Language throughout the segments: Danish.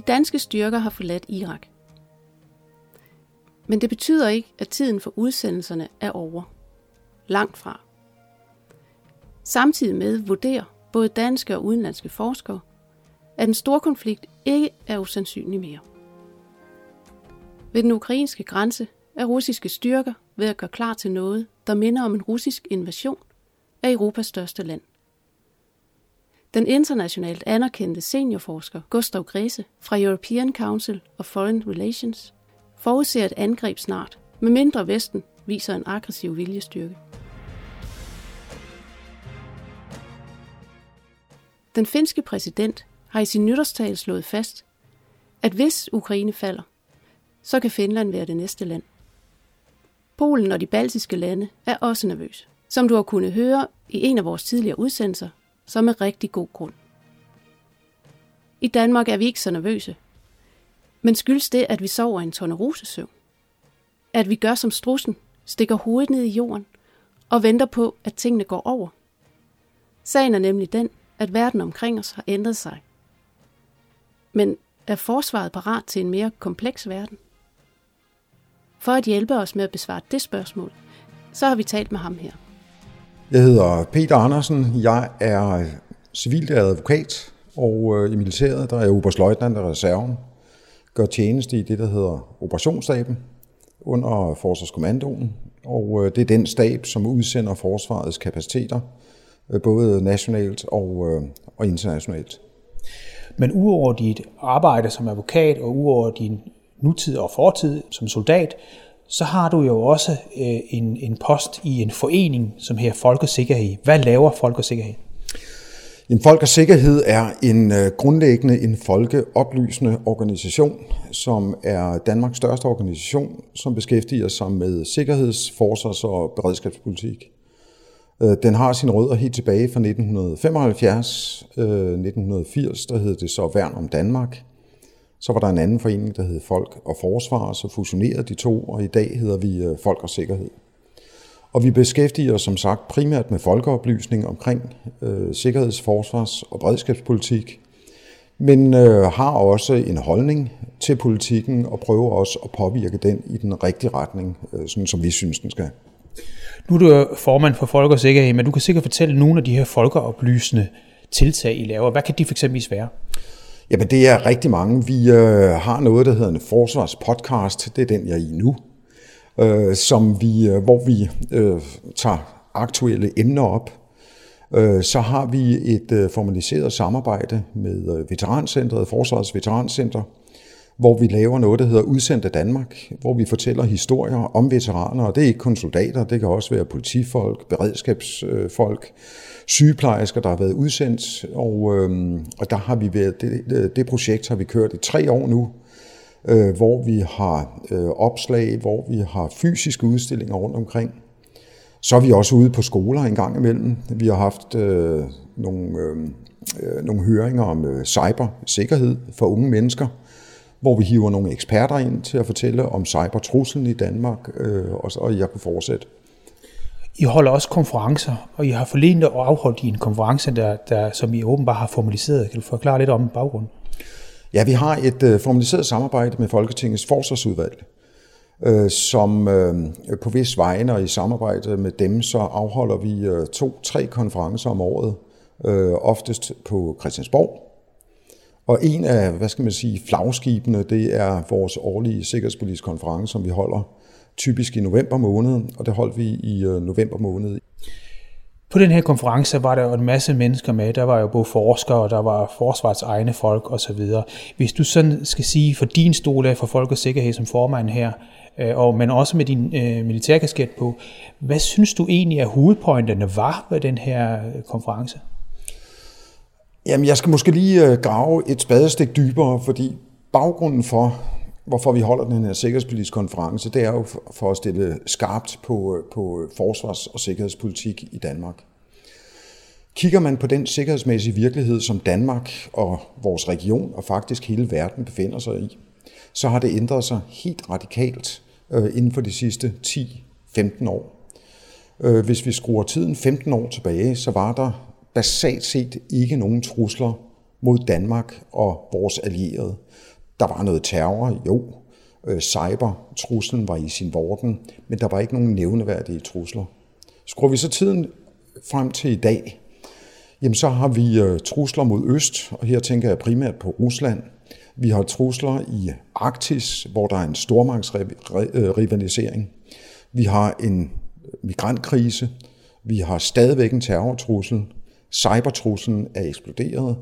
De danske styrker har forladt Irak. Men det betyder ikke, at tiden for udsendelserne er over. Langt fra. Samtidig med vurderer både danske og udenlandske forskere, at en stor konflikt ikke er usandsynlig mere. Ved den ukrainske grænse er russiske styrker ved at gøre klar til noget, der minder om en russisk invasion af Europas største land. Den internationalt anerkendte seniorforsker Gustav Grese fra European Council of Foreign Relations forudser et angreb snart, med mindre Vesten viser en aggressiv viljestyrke. Den finske præsident har i sin nytårstal slået fast, at hvis Ukraine falder, så kan Finland være det næste land. Polen og de baltiske lande er også nervøse, som du har kunnet høre i en af vores tidligere udsendelser, så med rigtig god grund. I Danmark er vi ikke så nervøse, men skyldes det, at vi sover en tornerosesøvn? At vi gør som strussen, stikker hovedet ned i jorden og venter på, at tingene går over? Sagen er nemlig den, at verden omkring os har ændret sig. Men er forsvaret parat til en mere kompleks verden? For at hjælpe os med at besvare det spørgsmål, så har vi talt med ham her. Jeg hedder Peter Andersen. Jeg er civilt advokat, og øh, i militæret der er jeg oberstløjtnant af reserven. Gør tjeneste i det, der hedder operationsstaben under Forsvarskommandoen, og øh, det er den stab, som udsender forsvarets kapaciteter, øh, både nationalt og, og internationalt. Men uover dit arbejde som advokat og uover din nutid og fortid som soldat, så har du jo også øh, en, en post i en forening, som her Folk og Sikkerhed. Hvad laver Folk og Sikkerhed? En Folk og Sikkerhed er en øh, grundlæggende en folkeoplysende organisation, som er Danmarks største organisation, som beskæftiger sig med sikkerheds-, forsvars- og beredskabspolitik. Øh, den har sine rødder helt tilbage fra 1975. 1980, øh, der hed det så Værn om Danmark. Så var der en anden forening, der hed Folk og Forsvar, så fusionerede de to, og i dag hedder vi øh, Folk og Sikkerhed. Og vi beskæftiger os som sagt primært med folkeoplysning omkring øh, sikkerheds-, forsvars- og beredskabspolitik, men øh, har også en holdning til politikken og prøver også at påvirke den i den rigtige retning, øh, sådan som vi synes, den skal. Nu er du øh, formand for Folk og Sikkerhed, men du kan sikkert fortælle nogle af de her folkeoplysende tiltag, I laver. Hvad kan de fx være? Jamen, det er rigtig mange. Vi øh, har noget, der hedder en forsvarspodcast. Det er den, jeg er i nu. Øh, som vi, øh, hvor vi øh, tager aktuelle emner op. Øh, så har vi et øh, formaliseret samarbejde med øh, Veterancentret, Forsvarets Veterancenter, hvor vi laver noget, der hedder Udsendte Danmark, hvor vi fortæller historier om veteraner, og det er ikke kun soldater, det kan også være politifolk, beredskabsfolk, sygeplejersker, der har været udsendt, og, øh, og der har vi været, det, det projekt har vi kørt i tre år nu, øh, hvor vi har øh, opslag, hvor vi har fysiske udstillinger rundt omkring. Så er vi også ude på skoler en gang imellem. Vi har haft øh, nogle, øhm, øh, nogle høringer om øh, cybersikkerhed for unge mennesker, hvor vi hiver nogle eksperter ind til at fortælle om cybertruslen i Danmark, øh, og, og jeg kunne fortsætte. I holder også konferencer, og I har forlenet og afholdt i en konference, der, der, som I åbenbart har formaliseret. Kan du forklare lidt om baggrunden? Ja, vi har et øh, formaliseret samarbejde med Folketingets forsvarsudvalg, øh, som øh, på vis vegne og i samarbejde med dem, så afholder vi øh, to-tre konferencer om året, øh, oftest på Christiansborg, og en af, hvad skal man sige, flagskibene, det er vores årlige sikkerhedspolitiske konference, som vi holder typisk i november måned, og det holdt vi i øh, november måned. På den her konference var der jo en masse mennesker med. Der var jo både forskere, der var forsvarets egne folk osv. Hvis du sådan skal sige for din stol af for folk og sikkerhed som formand her, øh, og, men også med din øh, militærkasket på, hvad synes du egentlig, at hovedpointerne var ved den her øh, konference? Jamen, jeg skal måske lige øh, grave et spadestik dybere, fordi baggrunden for, hvorfor vi holder den her sikkerhedspolitiske konference, det er jo for at stille skarpt på, øh, på øh, forsvars- og sikkerhedspolitik i Danmark. Kigger man på den sikkerhedsmæssige virkelighed, som Danmark og vores region og faktisk hele verden befinder sig i, så har det ændret sig helt radikalt øh, inden for de sidste 10-15 år. Øh, hvis vi skruer tiden 15 år tilbage, så var der basalt set ikke nogen trusler mod Danmark og vores allierede. Der var noget terror, jo. Øh, Cybertruslen var i sin vorden, men der var ikke nogen nævneværdige trusler. Skruer vi så tiden frem til i dag, jamen så har vi øh, trusler mod øst, og her tænker jeg primært på Rusland. Vi har trusler i Arktis, hvor der er en stormagtsrivalisering. Vi har en migrantkrise. Vi har stadigvæk en terrortrussel. Cybertruslen er eksploderet.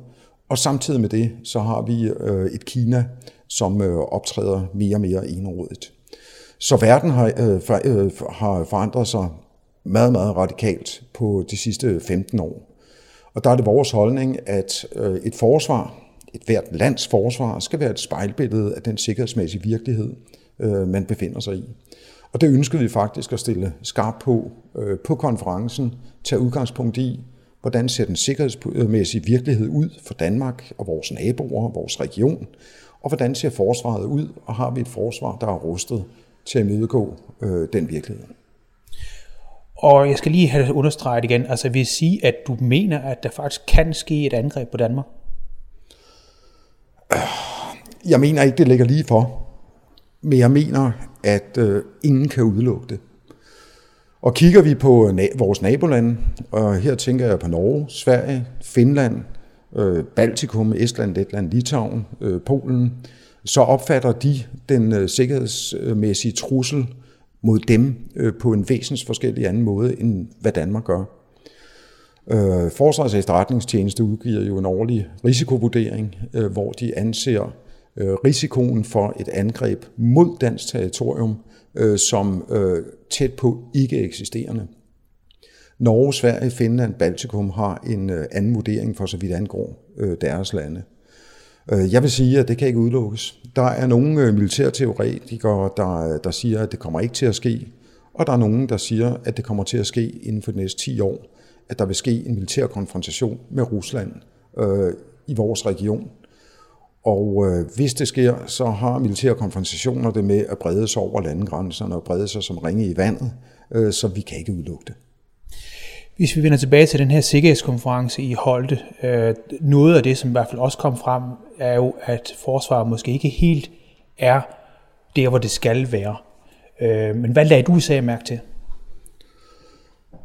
Og samtidig med det, så har vi øh, et Kina, som øh, optræder mere og mere enrådigt. Så verden har, øh, for, øh, har forandret sig meget, meget radikalt på de sidste 15 år. Og der er det vores holdning, at øh, et forsvar, et hvert lands forsvar, skal være et spejlbillede af den sikkerhedsmæssige virkelighed, øh, man befinder sig i. Og det ønskede vi faktisk at stille skarpt på øh, på konferencen, tage udgangspunkt i, hvordan ser den sikkerhedsmæssige virkelighed ud for Danmark og vores naboer, vores region, og hvordan ser forsvaret ud, og har vi et forsvar, der er rustet til at imødegå øh, den virkelighed. Og jeg skal lige have understreget igen, altså vil sige, at du mener, at der faktisk kan ske et angreb på Danmark? Jeg mener ikke, det ligger lige for. Men jeg mener, at øh, ingen kan udelukke det. Og kigger vi på na- vores nabolande, og her tænker jeg på Norge, Sverige, Finland, øh, Baltikum, Estland, Letland, Litauen, øh, Polen, så opfatter de den øh, sikkerhedsmæssige trussel mod dem øh, på en væsens forskellig anden måde, end hvad Danmark gør. Øh, Forsvarets efterretningstjeneste udgiver jo en årlig risikovurdering, øh, hvor de anser øh, risikoen for et angreb mod dansk territorium øh, som øh, tæt på ikke eksisterende. Norge, Sverige, Finland, Baltikum har en øh, anden vurdering for så vidt angår øh, deres lande. Øh, jeg vil sige, at det kan ikke udelukkes. Der er nogle øh, militærteoretikere, der, øh, der siger, at det kommer ikke til at ske, og der er nogen, der siger, at det kommer til at ske inden for de næste 10 år, at der vil ske en militær konfrontation med Rusland øh, i vores region. Og øh, hvis det sker, så har militære konfrontationer det med at brede sig over landegrænserne og brede sig som ringe i vandet, øh, så vi kan ikke udelukke det. Hvis vi vender tilbage til den her sikkerhedskonference i Holte, øh, noget af det, som i hvert fald også kom frem, er jo, at forsvaret måske ikke helt er der, hvor det skal være. Øh, men hvad lagde du i mærke til?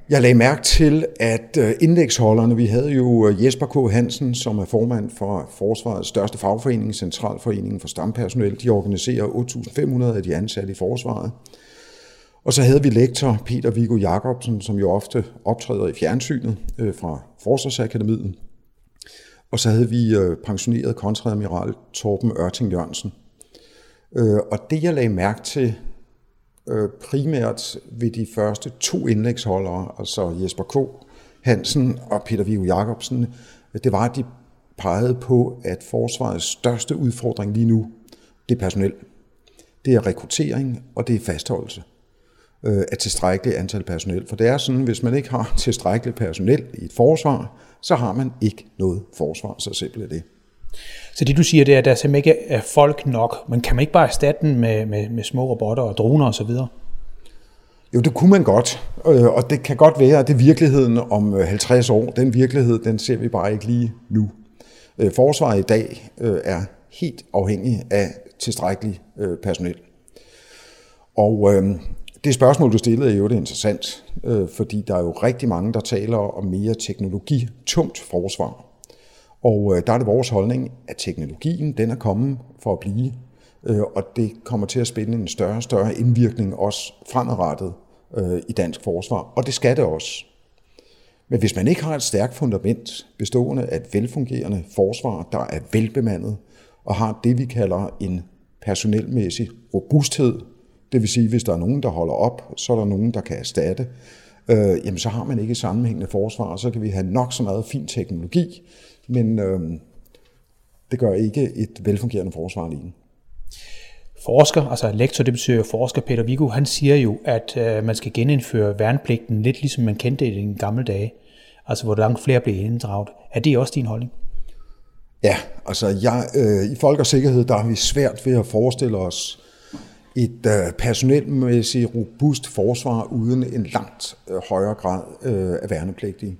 Jeg lagde mærke til, at øh, indlægsholderne, vi havde jo øh, Jesper K. Hansen, som er formand for Forsvarets største fagforening, Centralforeningen for Stampersonel. De organiserer 8.500 af de ansatte i Forsvaret. Og så havde vi lektor Peter Viggo Jacobsen, som jo ofte optræder i fjernsynet øh, fra Forsvarsakademiet. Og så havde vi øh, pensioneret kontradmiral Torben Ørting Jørgensen. Og det jeg lagde mærke til øh, primært ved de første to indlægsholdere, altså Jesper K. Hansen og Peter Viggo Jacobsen, det var, at de pegede på, at forsvarets største udfordring lige nu, det er personel. Det er rekruttering, og det er fastholdelse øh, af tilstrækkeligt antal personel. For det er sådan, hvis man ikke har tilstrækkeligt personel i et forsvar, så har man ikke noget forsvar, så simpelt er det. Så det du siger, det er, at der simpelthen ikke er folk nok, men kan man ikke bare erstatte den med, med, med små robotter og droner osv.? Jo, det kunne man godt, øh, og det kan godt være, at det er virkeligheden om øh, 50 år. Den virkelighed, den ser vi bare ikke lige nu. Øh, forsvaret i dag er helt afhængig af tilstrækkelig personel. Og det spørgsmål, du stillede, er jo det interessant, fordi der er jo rigtig mange, der taler om mere teknologitungt forsvar. Og øh, der er det vores holdning, at teknologien den er kommet for at blive, øh, og det kommer til at spille en større og større indvirkning også fremadrettet øh, i dansk forsvar, og det skal det også. Men hvis man ikke har et stærkt fundament bestående af et velfungerende forsvar, der er velbemandet, og har det, vi kalder en personelmæssig robusthed, det vil sige, hvis der er nogen, der holder op, så er der nogen, der kan erstatte, øh, jamen så har man ikke et sammenhængende forsvar, og så kan vi have nok så meget fin teknologi, men øh, det gør ikke et velfungerende forsvar alene. Forsker, altså lektor, det betyder forsker Peter Viggo, han siger jo, at øh, man skal genindføre værnepligten lidt ligesom man kendte det i den gamle dage, altså hvor langt flere blev inddraget. Er det også din holdning? Ja, altså jeg, øh, i Folk og Sikkerhed, der har vi svært ved at forestille os et øh, personelmæssigt robust forsvar uden en langt øh, højere grad øh, af værnepligtige.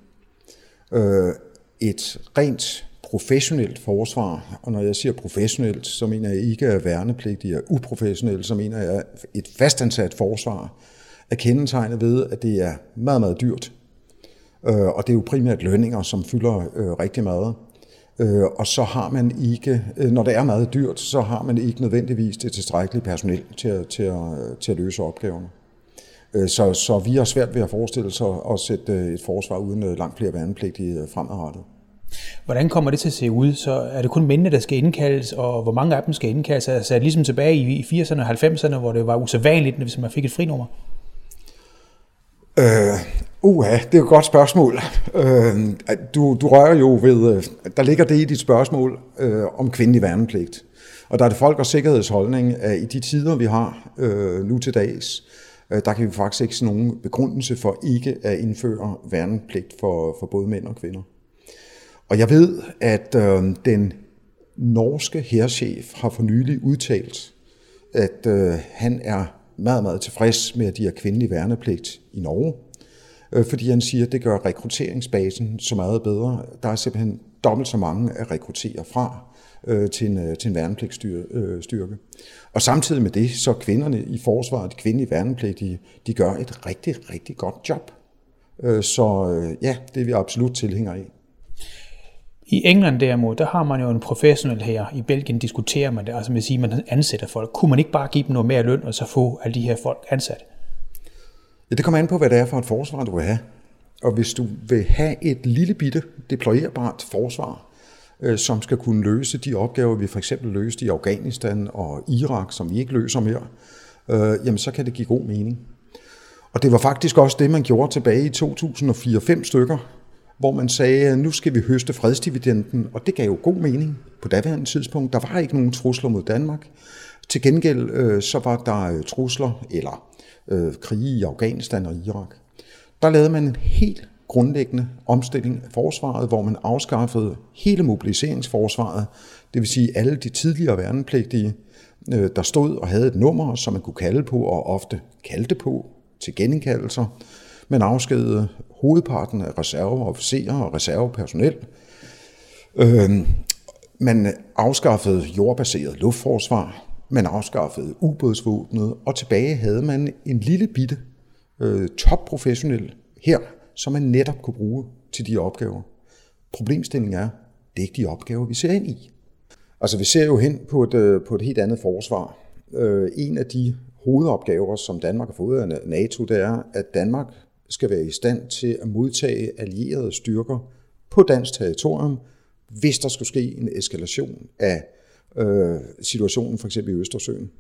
Øh, et rent professionelt forsvar, og når jeg siger professionelt, så mener jeg ikke, at værnepligtige er uprofessionelle, så mener jeg, et fastansat forsvar er kendetegnet ved, at det er meget, meget dyrt. Øh, og det er jo primært lønninger, som fylder øh, rigtig meget. Øh, og så har man ikke, øh, når det er meget dyrt, så har man ikke nødvendigvis det tilstrækkelige personel til at, til at, til at løse opgaverne. Så, så vi har svært ved at forestille sig at sætte et forsvar uden langt flere værnepligtige fremadrettet. Hvordan kommer det til at se ud? Så er det kun mændene, der skal indkaldes, og hvor mange af dem skal indkaldes? Altså er det ligesom tilbage i 80'erne og 90'erne, hvor det var usædvanligt, hvis man fik et frinummer? Øh, uha, det er et godt spørgsmål. Øh, du, du rører jo ved, øh, der ligger det i dit spørgsmål øh, om kvindelig værnepligt. Og der er det folk og sikkerhedsholdning, at i de tider, vi har øh, nu til dags, øh, Øh, der kan vi faktisk ikke se nogen begrundelse for ikke at indføre værnepligt for, for både mænd og kvinder. Og jeg ved, at øh, den norske herrchef har for nylig udtalt, at øh, han er meget, meget tilfreds med, at de har kvindelig værnepligt i Norge, øh, fordi han siger, at det gør rekrutteringsbasen så meget bedre. Der er simpelthen dobbelt så mange at rekruttere fra øh, til, en, øh, til en værnepligtstyrke. Og samtidig med det, så kvinderne i forsvaret, de kvindelige værnepligtige, de gør et rigtig, rigtig godt job. Så ja, det er vi absolut tilhængere af. I England derimod, der har man jo en professionel her. I Belgien diskuterer man det, altså man siger, man ansætter folk. Kunne man ikke bare give dem noget mere løn, og så få alle de her folk ansat? Ja, det kommer an på, hvad det er for et forsvar, du vil have. Og hvis du vil have et lille bitte deployerbart forsvar, øh, som skal kunne løse de opgaver, vi for eksempel løste i Afghanistan og Irak, som vi ikke løser mere, øh, jamen så kan det give god mening. Og det var faktisk også det, man gjorde tilbage i 2004-5 stykker, hvor man sagde, nu skal vi høste fredsdividenden, og det gav jo god mening på daværende tidspunkt. Der var ikke nogen trusler mod Danmark. Til gengæld øh, så var der øh, trusler eller øh, krige i Afghanistan og Irak. Der lavede man en helt grundlæggende omstilling af forsvaret, hvor man afskaffede hele mobiliseringsforsvaret, det vil sige alle de tidligere værnepligtige, øh, der stod og havde et nummer, som man kunne kalde på og ofte kaldte på til genindkaldelser. Man afskedede hovedparten af reserveofficerer og reservepersonel. Øhm, man afskaffede jordbaseret luftforsvar, man afskaffede ubådsvåbnet, og tilbage havde man en lille bitte øh, topprofessionel her, som man netop kunne bruge til de opgaver. Problemstillingen er, det er ikke de opgaver, vi ser ind i. Altså vi ser jo hen på et, øh, på et helt andet forsvar. Øh, en af de hovedopgaver, som Danmark har fået af NATO, det er, at Danmark skal være i stand til at modtage allierede styrker på dansk territorium, hvis der skulle ske en eskalation af øh, situationen for eksempel i Østersøen.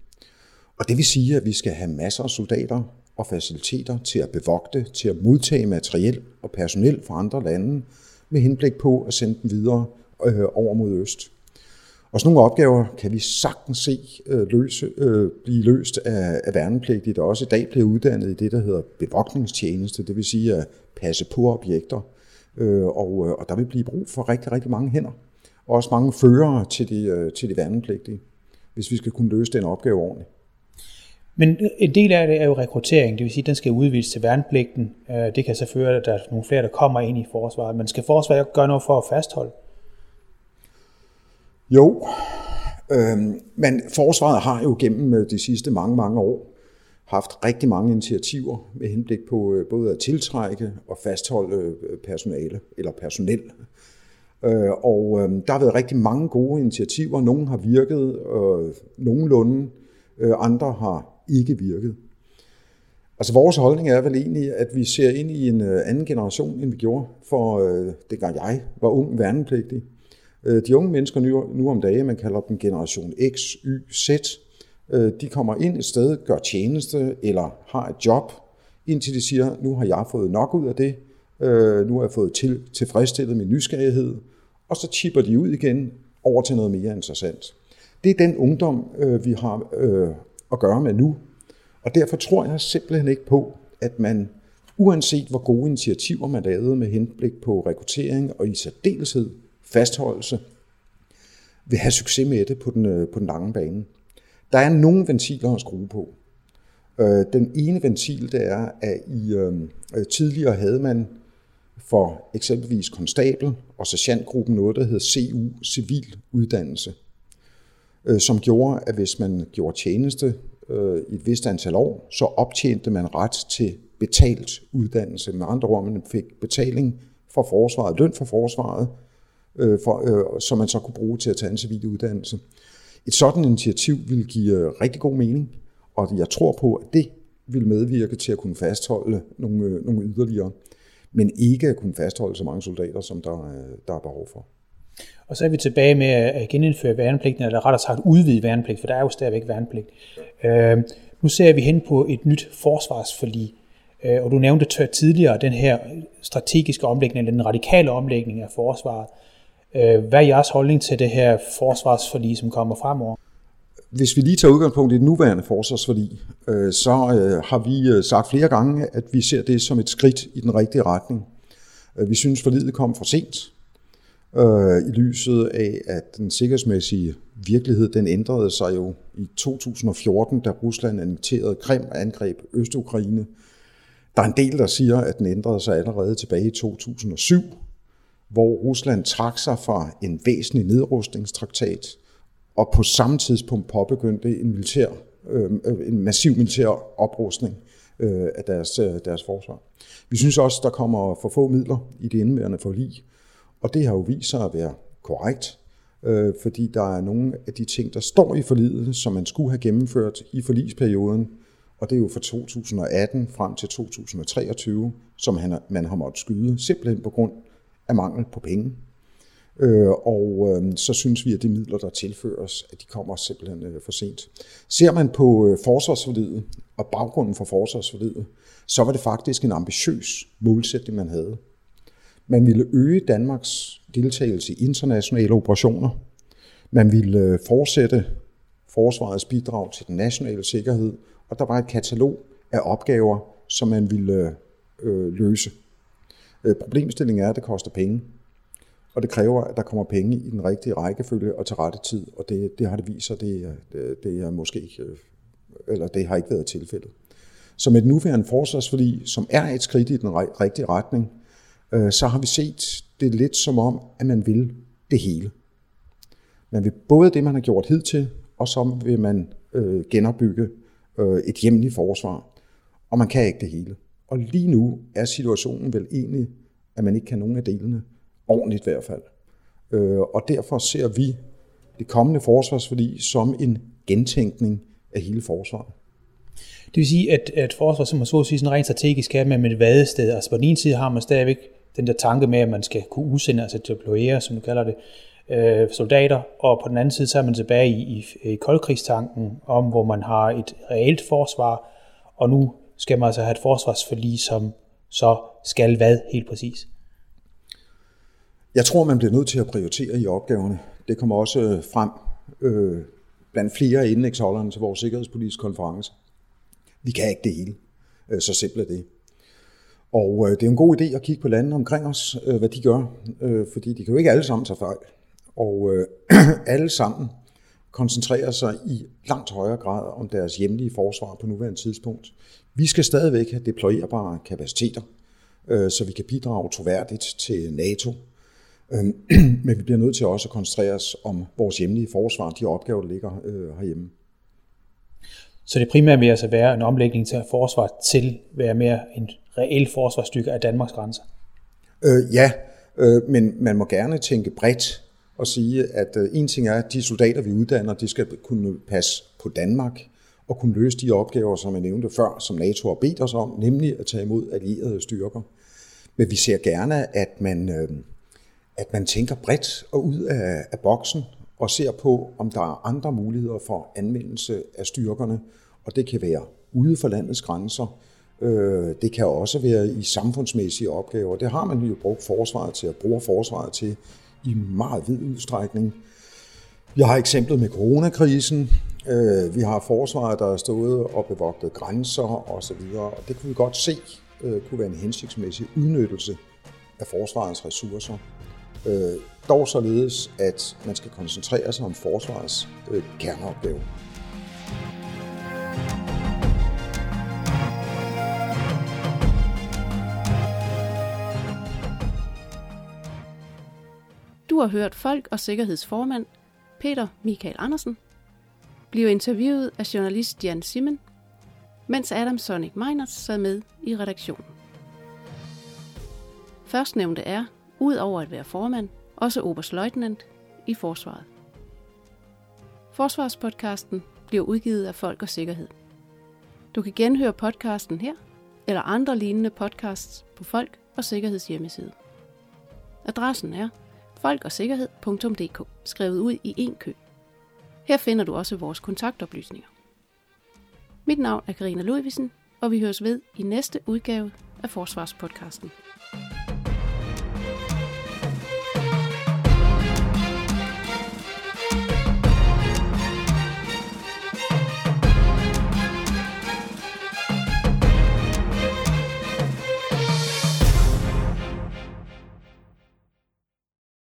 Og det vil sige, at vi skal have masser af soldater og faciliteter til at bevogte, til at modtage materiel og personel fra andre lande, med henblik på at sende dem videre øh, over mod øst. Og sådan nogle opgaver kan vi sagtens se øh, løse, øh, blive løst af, af værnepligtige, der også i dag bliver uddannet i det, der hedder bevogtningstjeneste, det vil sige at passe på objekter. Øh, og, øh, og der vil blive brug for rigtig, rigtig mange hænder. Og også mange førere til de, øh, til de værnepligtige, hvis vi skal kunne løse den opgave ordentligt. Men en del af det er jo rekruttering, det vil sige, at den skal udvides til værnepligten. Øh, det kan så føre, at der er nogle flere, der kommer ind i forsvaret. Men skal forsvaret gøre noget for at fastholde? Jo, øh, men forsvaret har jo gennem øh, de sidste mange, mange år haft rigtig mange initiativer med henblik på øh, både at tiltrække og fastholde personale eller personel. Og øhm, der har været rigtig mange gode initiativer. Nogle har virket øh, nogenlunde, andre har ikke virket. Altså vores holdning er vel egentlig, at vi ser ind i en øh, anden generation, end vi gjorde for øh, dengang jeg var ung værnepligtig. Øh, de unge mennesker nu, nu om dagen, man kalder dem generation X, Y, Z, øh, de kommer ind et sted, gør tjeneste eller har et job, indtil de siger, nu har jeg fået nok ud af det, nu har jeg fået til, tilfredsstillet min nysgerrighed, og så chipper de ud igen over til noget mere interessant. Det er den ungdom, vi har at gøre med nu, og derfor tror jeg simpelthen ikke på, at man uanset hvor gode initiativer man lavede med henblik på rekruttering og i særdeleshed fastholdelse, vil have succes med det på den, øh, på den lange bane. Der er nogle ventiler at skrue på. Øh, den ene ventil, det er, at i øhm, øh, tidligere havde man for eksempelvis konstabel og sergeantgruppen noget, der hedder CU, Civil Uddannelse, øh, som gjorde, at hvis man gjorde tjeneste øh, i et vist antal år, så optjente man ret til betalt uddannelse. Med andre ord, man fik betaling for forsvaret, løn for forsvaret, øh, for, øh, som man så kunne bruge til at tage en civil uddannelse. Et sådan initiativ vil give øh, rigtig god mening, og jeg tror på, at det vil medvirke til at kunne fastholde nogle, øh, nogle yderligere men ikke at kunne fastholde så mange soldater, som der, der er behov for. Og så er vi tilbage med at genindføre værnepligten, eller rettere sagt udvide værnepligt, for der er jo stadigvæk værnepligt. Øh, nu ser vi hen på et nyt forsvarsforlig, øh, og du nævnte tør tidligere den her strategiske omlægning, eller den radikale omlægning af forsvaret. Øh, hvad er jeres holdning til det her forsvarsforlig, som kommer fremover? Hvis vi lige tager udgangspunkt i det nuværende forsvarsforlig, øh, så øh, har vi øh, sagt flere gange, at vi ser det som et skridt i den rigtige retning. Øh, vi synes, forliget kom for sent øh, i lyset af, at den sikkerhedsmæssige virkelighed den ændrede sig jo i 2014, da Rusland annekterede Krim og angreb Østukraine. Der er en del, der siger, at den ændrede sig allerede tilbage i 2007, hvor Rusland trak sig fra en væsentlig nedrustningstraktat – og på samme tidspunkt påbegyndte en, militær, øh, en massiv militær oprustning øh, af deres, øh, deres forsvar. Vi synes også, der kommer for få midler i det indværende forlig, og det har jo vist sig at være korrekt, øh, fordi der er nogle af de ting, der står i forliget, som man skulle have gennemført i forlisperioden, og det er jo fra 2018 frem til 2023, som han, man har måttet skyde, simpelthen på grund af mangel på penge. Øh, og øh, så synes vi, at de midler, der tilføres, at de kommer simpelthen øh, for sent. Ser man på øh, forsvarsforledet og baggrunden for forsvarsforledet, så var det faktisk en ambitiøs målsætning, man havde. Man ville øge Danmarks deltagelse i internationale operationer. Man ville øh, fortsætte forsvarets bidrag til den nationale sikkerhed, og der var et katalog af opgaver, som man ville øh, øh løse. Øh, problemstillingen er, at det koster penge. Og det kræver, at der kommer penge i den rigtige rækkefølge og til rette tid, og det, det har det vist sig, det, det, det er måske ikke, eller det har ikke været tilfældet. Så med den nuværende forsvarsforlig, som er et skridt i den rigtige retning, øh, så har vi set det lidt som om, at man vil det hele. Man vil både det, man har gjort hidtil, og så vil man øh, genopbygge øh, et hjemligt forsvar. Og man kan ikke det hele. Og lige nu er situationen vel egentlig, at man ikke kan nogen af delene ordentligt i hvert fald. Øh, og derfor ser vi det kommende forsvarsforlig som en gentænkning af hele forsvaret. Det vil sige, at, at forsvaret, som man så at sige, sådan rent strategisk er med, med et vadested. Altså på den ene side har man stadigvæk den der tanke med, at man skal kunne udsende, altså deployere, som du kalder det, øh, soldater, og på den anden side så er man tilbage i, i, i koldkrigstanken om, hvor man har et reelt forsvar, og nu skal man altså have et forsvarsforlig, som så skal hvad helt præcis? Jeg tror, man bliver nødt til at prioritere i opgaverne. Det kommer også øh, frem øh, blandt flere af indlægsholderne til vores sikkerhedspolitiske konference. Vi kan ikke det hele. Øh, så simpelt er det. Og øh, det er en god idé at kigge på landene omkring os, øh, hvad de gør, øh, fordi de kan jo ikke alle sammen tage fejl. Og øh, alle sammen koncentrerer sig i langt højere grad om deres hjemlige forsvar på nuværende tidspunkt. Vi skal stadigvæk have deployerbare kapaciteter, øh, så vi kan bidrage troværdigt til NATO Øh, men vi bliver nødt til også at koncentrere os om vores hjemlige forsvar, de opgaver, der ligger øh, herhjemme. Så det primære vil altså være en omlægning til forsvar til at være mere en reel forsvarsstykke af Danmarks grænser? Øh, ja, øh, men man må gerne tænke bredt og sige, at øh, en ting er, at de soldater, vi uddanner, de skal kunne passe på Danmark og kunne løse de opgaver, som jeg nævnte før, som NATO har bedt os om, nemlig at tage imod allierede styrker. Men vi ser gerne, at man... Øh, at man tænker bredt og ud af, af boksen og ser på, om der er andre muligheder for anvendelse af styrkerne. Og det kan være ude for landets grænser. Øh, det kan også være i samfundsmæssige opgaver. Det har man jo brugt forsvaret til at bruge forsvaret til i meget vid udstrækning. Vi har eksemplet med coronakrisen. Øh, vi har forsvaret, der er stået og bevogtet grænser osv. Og det kunne vi godt se øh, kunne være en hensigtsmæssig udnyttelse af forsvarets ressourcer. Øh, dog således, at man skal koncentrere sig om forsvarets øh, kerneopgave. Du har hørt Folk og Sikkerhedsformand Peter Michael Andersen blive interviewet af journalist Jan Simmen, mens Adam Sonic Miners sad med i redaktionen. Førstnævnte er, ud over at være formand, også oberstløjtnant i forsvaret. Forsvarspodcasten bliver udgivet af Folk og Sikkerhed. Du kan genhøre podcasten her, eller andre lignende podcasts på Folk og Sikkerheds hjemmeside. Adressen er folkogsikkerhed.dk, skrevet ud i en kø. Her finder du også vores kontaktoplysninger. Mit navn er Karina Ludvigsen, og vi høres ved i næste udgave af Forsvarspodcasten.